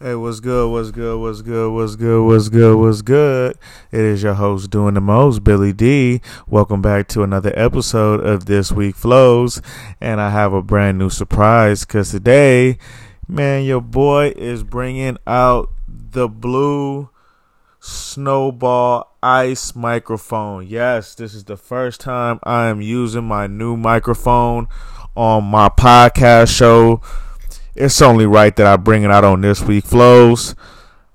Hey, what's good? What's good? What's good? What's good? What's good? What's good? It is your host doing the most, Billy D. Welcome back to another episode of This Week Flows, and I have a brand new surprise because today, man, your boy is bringing out the blue snowball ice microphone. Yes, this is the first time I am using my new microphone on my podcast show it's only right that I bring it out on this week flows.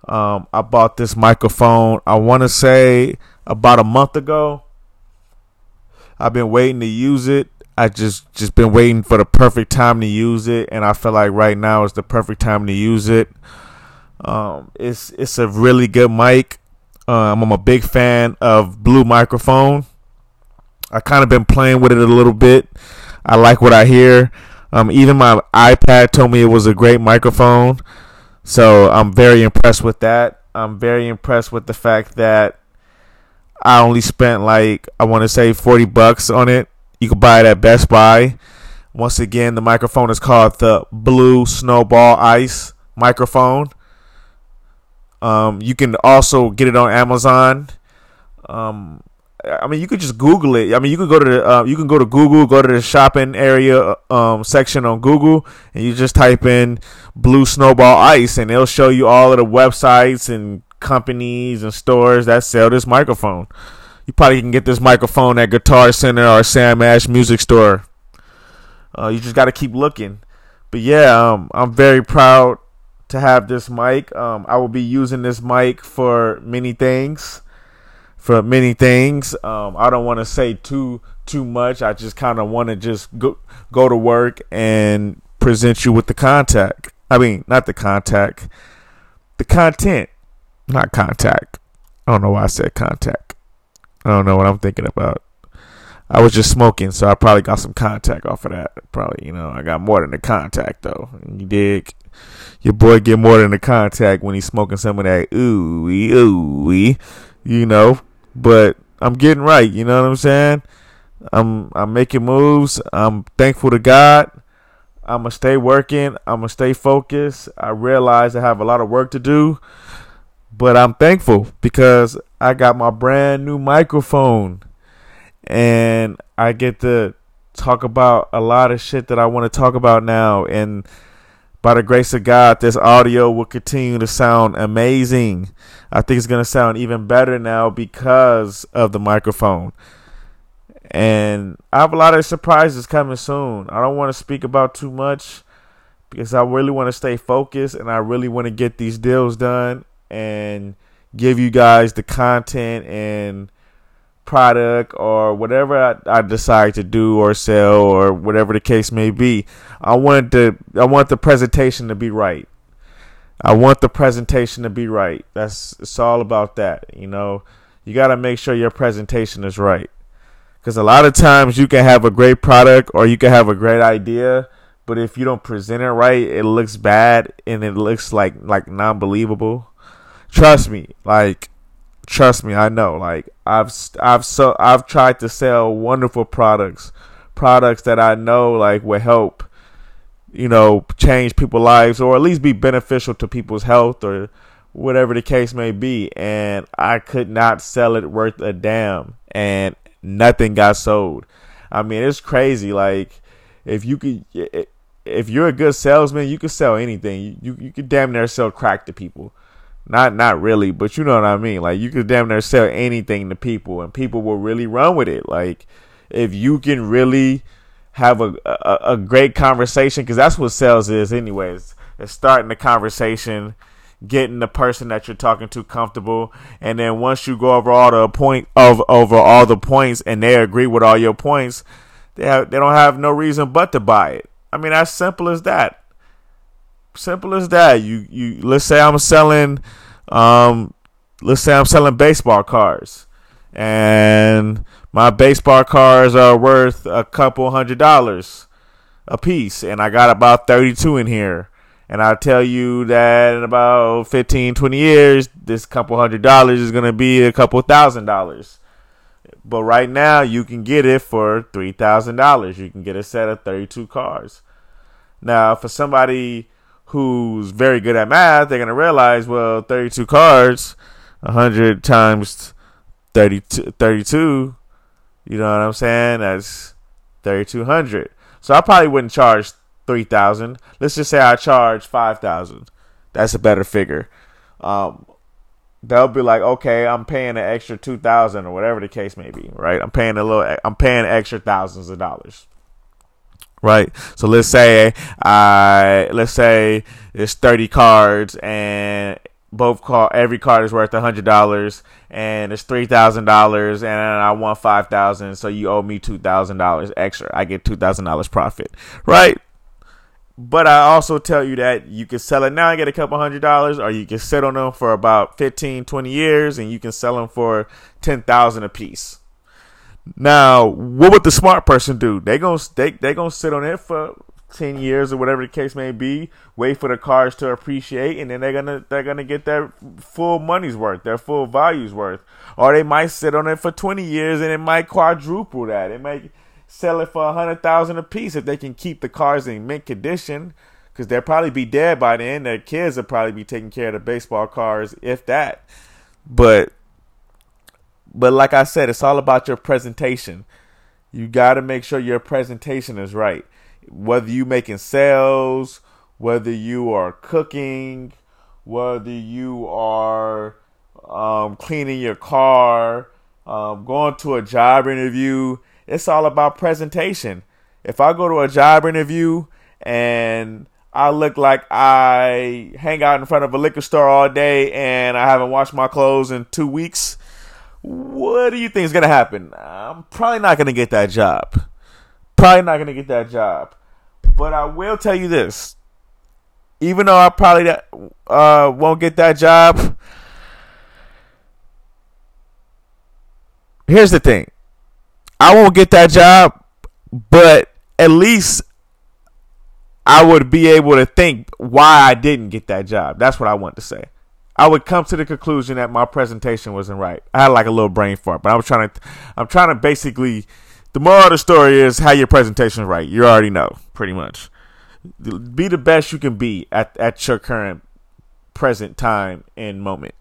Um, I bought this microphone. I want to say about a month ago. I've been waiting to use it. I just just been waiting for the perfect time to use it, and I feel like right now is the perfect time to use it. Um, it's it's a really good mic. Um, I'm a big fan of Blue microphone. I kind of been playing with it a little bit. I like what I hear. Um, even my iPad told me it was a great microphone. So I'm very impressed with that. I'm very impressed with the fact that I only spent like I want to say 40 bucks on it. You can buy it at Best Buy. Once again, the microphone is called the Blue Snowball Ice microphone. Um, you can also get it on Amazon. Um, I mean, you could just Google it. I mean, you can go to the, uh, you can go to Google, go to the shopping area um, section on Google, and you just type in "blue snowball ice," and it'll show you all of the websites and companies and stores that sell this microphone. You probably can get this microphone at Guitar Center or Sam Ash Music Store. Uh, you just got to keep looking. But yeah, um, I'm very proud to have this mic. Um, I will be using this mic for many things for many things. Um, I don't want to say too too much. I just kind of want to just go go to work and present you with the contact. I mean, not the contact, the content, not contact. I don't know why I said contact. I don't know what I'm thinking about. I was just smoking, so I probably got some contact off of that. Probably, you know, I got more than the contact though. You dig? Your boy get more than the contact when he's smoking some of that ooh ooh you know. But I'm getting right. You know what I'm saying? I'm I'm making moves. I'm thankful to God. I'm gonna stay working. I'm gonna stay focused. I realize I have a lot of work to do, but I'm thankful because I got my brand new microphone, and I get to talk about a lot of shit that I want to talk about now. And by the grace of God, this audio will continue to sound amazing. I think it's going to sound even better now because of the microphone. And I have a lot of surprises coming soon. I don't want to speak about too much because I really want to stay focused and I really want to get these deals done and give you guys the content and product or whatever I, I, decide to do or sell or whatever the case may be. I want the I want the presentation to be right. I want the presentation to be right. That's it's all about that. You know, you got to make sure your presentation is right. Because a lot of times you can have a great product or you can have a great idea, but if you don't present it right, it looks bad and it looks like like non believable. Trust me, like trust me, I know. Like I've I've so I've tried to sell wonderful products, products that I know like will help, you know, change people's lives or at least be beneficial to people's health or whatever the case may be. And I could not sell it worth a damn, and nothing got sold. I mean, it's crazy. Like if you could. If you're a good salesman, you can sell anything. You, you, you could damn near sell crack to people not not really, but you know what I mean. Like you could damn near sell anything to people, and people will really run with it. Like if you can really have a a, a great conversation, because that's what sales is, anyways. It's starting the conversation, getting the person that you're talking to comfortable, and then once you go over all the point of over all the points, and they agree with all your points, they have, they don't have no reason but to buy it. I mean, as simple as that. Simple as that. You you let's say I'm selling um let's say I'm selling baseball cards. And my baseball cards are worth a couple hundred dollars a piece and I got about 32 in here. And I tell you that in about 15 20 years this couple hundred dollars is going to be a couple thousand dollars. But right now you can get it for $3,000 you can get a set of 32 cards. Now for somebody who's very good at math, they're gonna realize, well, 32 cards, 100 times 32, 32 you know what I'm saying? That's 3200 So I probably wouldn't charge 3000 Let's just say I charge 5000 That's a better figure. Um, they'll be like, okay, I'm paying an extra two thousand or whatever the case may be, right? I'm paying a little, I'm paying extra thousands of dollars, right? So let's say I, let's say it's thirty cards and both card, every card is worth a hundred dollars and it's three thousand dollars and I want five thousand, so you owe me two thousand dollars extra. I get two thousand dollars profit, right? But I also tell you that you can sell it now and get a couple hundred dollars, or you can sit on them for about 15, 20 years and you can sell them for 10,000 a piece. Now, what would the smart person do? They gonna they they gonna sit on it for ten years or whatever the case may be, wait for the cars to appreciate, and then they're gonna they're gonna get their full money's worth, their full value's worth. Or they might sit on it for twenty years and it might quadruple that. It might sell it for a hundred thousand a piece if they can keep the cars in mint condition. Because they'll probably be dead by then. Their kids will probably be taking care of the baseball cars, if that. But, but like I said, it's all about your presentation. You got to make sure your presentation is right. Whether you making sales, whether you are cooking, whether you are um, cleaning your car, um, going to a job interview it's all about presentation. If I go to a job interview and I look like I hang out in front of a liquor store all day and I haven't washed my clothes in two weeks, what do you think is going to happen? I'm probably not going to get that job. Probably not going to get that job. But I will tell you this. Even though I probably uh, won't get that job, here's the thing I won't get that job, but at least I would be able to think why I didn't get that job. That's what I want to say. I would come to the conclusion that my presentation wasn't right. I had like a little brain fart, but I was trying to, I'm trying to basically, the moral of the story is how your presentation right. You already know, pretty much. Be the best you can be at, at your current present time and moment.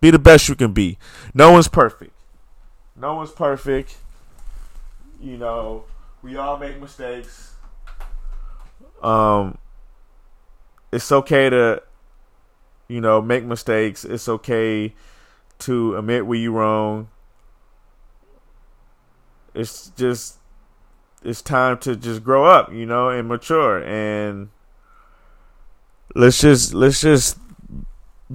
Be the best you can be. No one's perfect. No one's perfect. You know, we all make mistakes. Um, it's okay to, you know, make mistakes. It's okay to admit where you're wrong. It's just, it's time to just grow up, you know, and mature. And let's just, let's just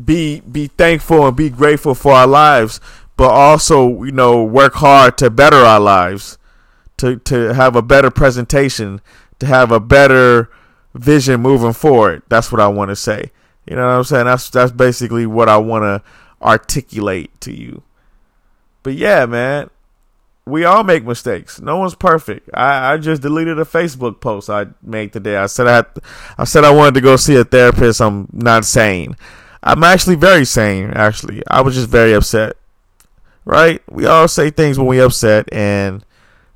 be be thankful and be grateful for our lives, but also, you know, work hard to better our lives to to have a better presentation, to have a better vision moving forward. That's what I want to say. You know what I'm saying? That's that's basically what I want to articulate to you. But yeah, man, we all make mistakes. No one's perfect. I, I just deleted a Facebook post I made today. I said I had, I said I wanted to go see a therapist. I'm not sane. I'm actually very sane. Actually, I was just very upset. Right? We all say things when we upset, and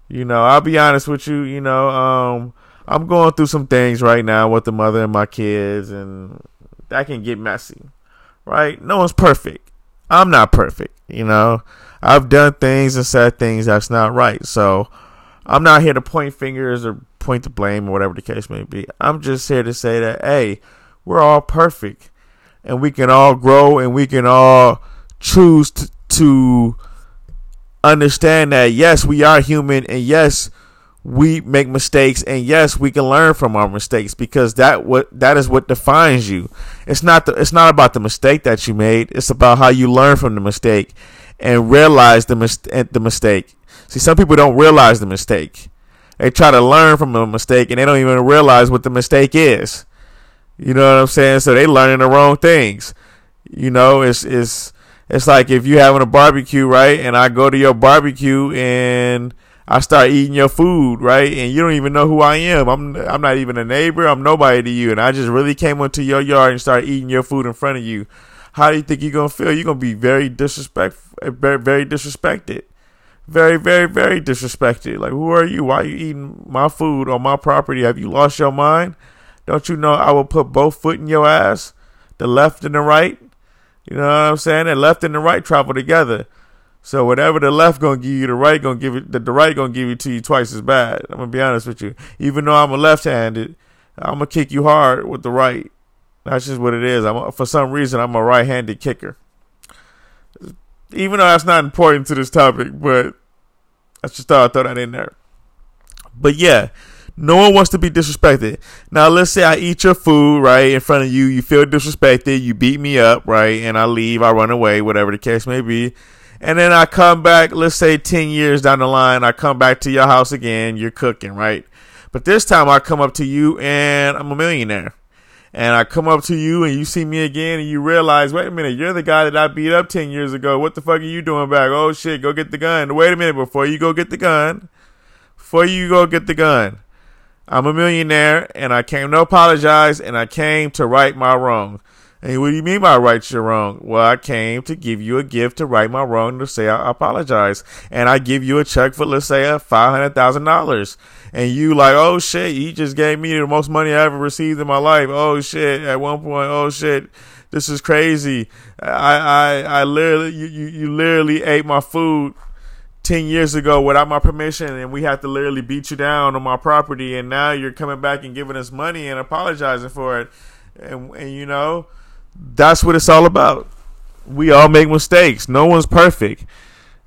you know, I'll be honest with you, you know, um, I'm going through some things right now with the mother and my kids, and that can get messy, right? No one's perfect. I'm not perfect, you know. I've done things and said things that's not right. So I'm not here to point fingers or point the blame or whatever the case may be. I'm just here to say that, hey, we're all perfect and we can all grow and we can all choose to, to understand that yes, we are human and yes, we make mistakes and yes, we can learn from our mistakes because that what that is what defines you. It's not the, it's not about the mistake that you made. It's about how you learn from the mistake and realize the mis- eh, the mistake. See, some people don't realize the mistake. They try to learn from the mistake and they don't even realize what the mistake is. You know what I'm saying? So they learning the wrong things. You know, it's it's it's like if you having a barbecue, right? And I go to your barbecue and I start eating your food, right? And you don't even know who I am. I'm I'm not even a neighbor. I'm nobody to you. And I just really came into your yard and started eating your food in front of you. How do you think you're gonna feel? You're gonna be very disrespect, very very disrespected, very very very disrespected. Like who are you? Why are you eating my food on my property? Have you lost your mind? Don't you know I will put both foot in your ass, the left and the right? You know what I'm saying? The left and the right travel together. So whatever the left gonna give you, the right gonna give it. The, the right gonna give it to you twice as bad. I'm gonna be honest with you. Even though I'm a left-handed, I'm gonna kick you hard with the right. That's just what it is. I'm a, for some reason I'm a right-handed kicker. Even though that's not important to this topic, but I just thought I'd throw that in there. But yeah, no one wants to be disrespected. Now, let's say I eat your food right in front of you. You feel disrespected. You beat me up, right? And I leave. I run away, whatever the case may be. And then I come back, let's say 10 years down the line, I come back to your house again. You're cooking, right? But this time I come up to you and I'm a millionaire. And I come up to you and you see me again and you realize, wait a minute, you're the guy that I beat up 10 years ago. What the fuck are you doing back? Oh shit, go get the gun. Wait a minute, before you go get the gun, before you go get the gun, I'm a millionaire and I came to apologize and I came to right my wrong. And what do you mean by right your wrong? Well, I came to give you a gift to right my wrong to say I apologize. And I give you a check for let's say a five hundred thousand dollars. And you like, oh shit, he just gave me the most money I ever received in my life. Oh shit. At one point, oh shit, this is crazy. I I, I literally you, you, you literally ate my food 10 years ago without my permission and we had to literally beat you down on my property and now you're coming back and giving us money and apologizing for it and, and you know that's what it's all about. We all make mistakes. No one's perfect.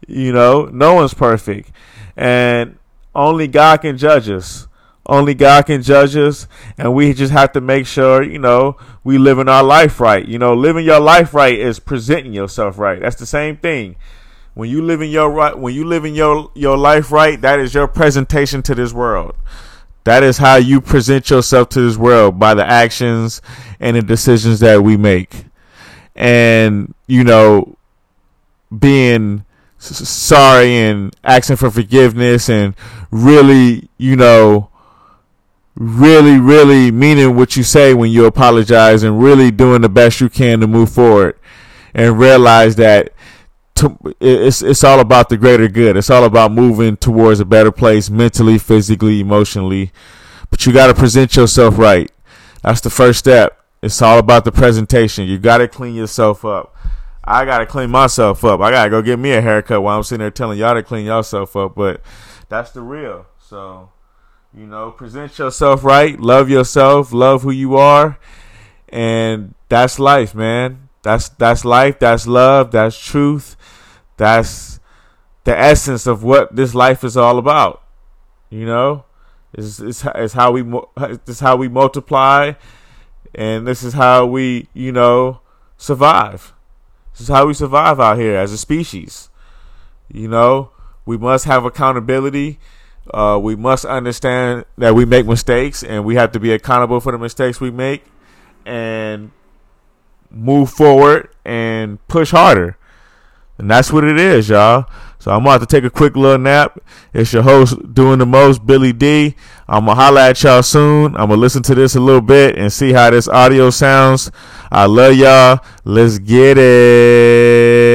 You know no one's perfect. And only god can judge us. Only god can judge us. And we just have to make sure you know we living our life right. You know living your life right is presenting yourself right. That's the same thing. When you live in your right, when you live in your your life right, that is your presentation to this world. That is how you present yourself to this world by the actions and the decisions that we make. And you know, being sorry and asking for forgiveness and really, you know, really, really meaning what you say when you apologize and really doing the best you can to move forward and realize that to, it's it's all about the greater good. It's all about moving towards a better place mentally, physically, emotionally. But you got to present yourself right. That's the first step. It's all about the presentation. You got to clean yourself up. I got to clean myself up. I got to go get me a haircut while I'm sitting there telling y'all to clean yourself up. But that's the real. So, you know, present yourself right. Love yourself. Love who you are. And that's life, man. That's that's life. That's love. That's truth. That's the essence of what this life is all about. You know, is is is how we is how we multiply, and this is how we you know survive. This is how we survive out here as a species. You know, we must have accountability. Uh, we must understand that we make mistakes, and we have to be accountable for the mistakes we make, and move forward and push harder. And that's what it is, y'all. So I'm about to take a quick little nap. It's your host doing the most, Billy D. I'm gonna holla at y'all soon. I'm gonna listen to this a little bit and see how this audio sounds. I love y'all. Let's get it.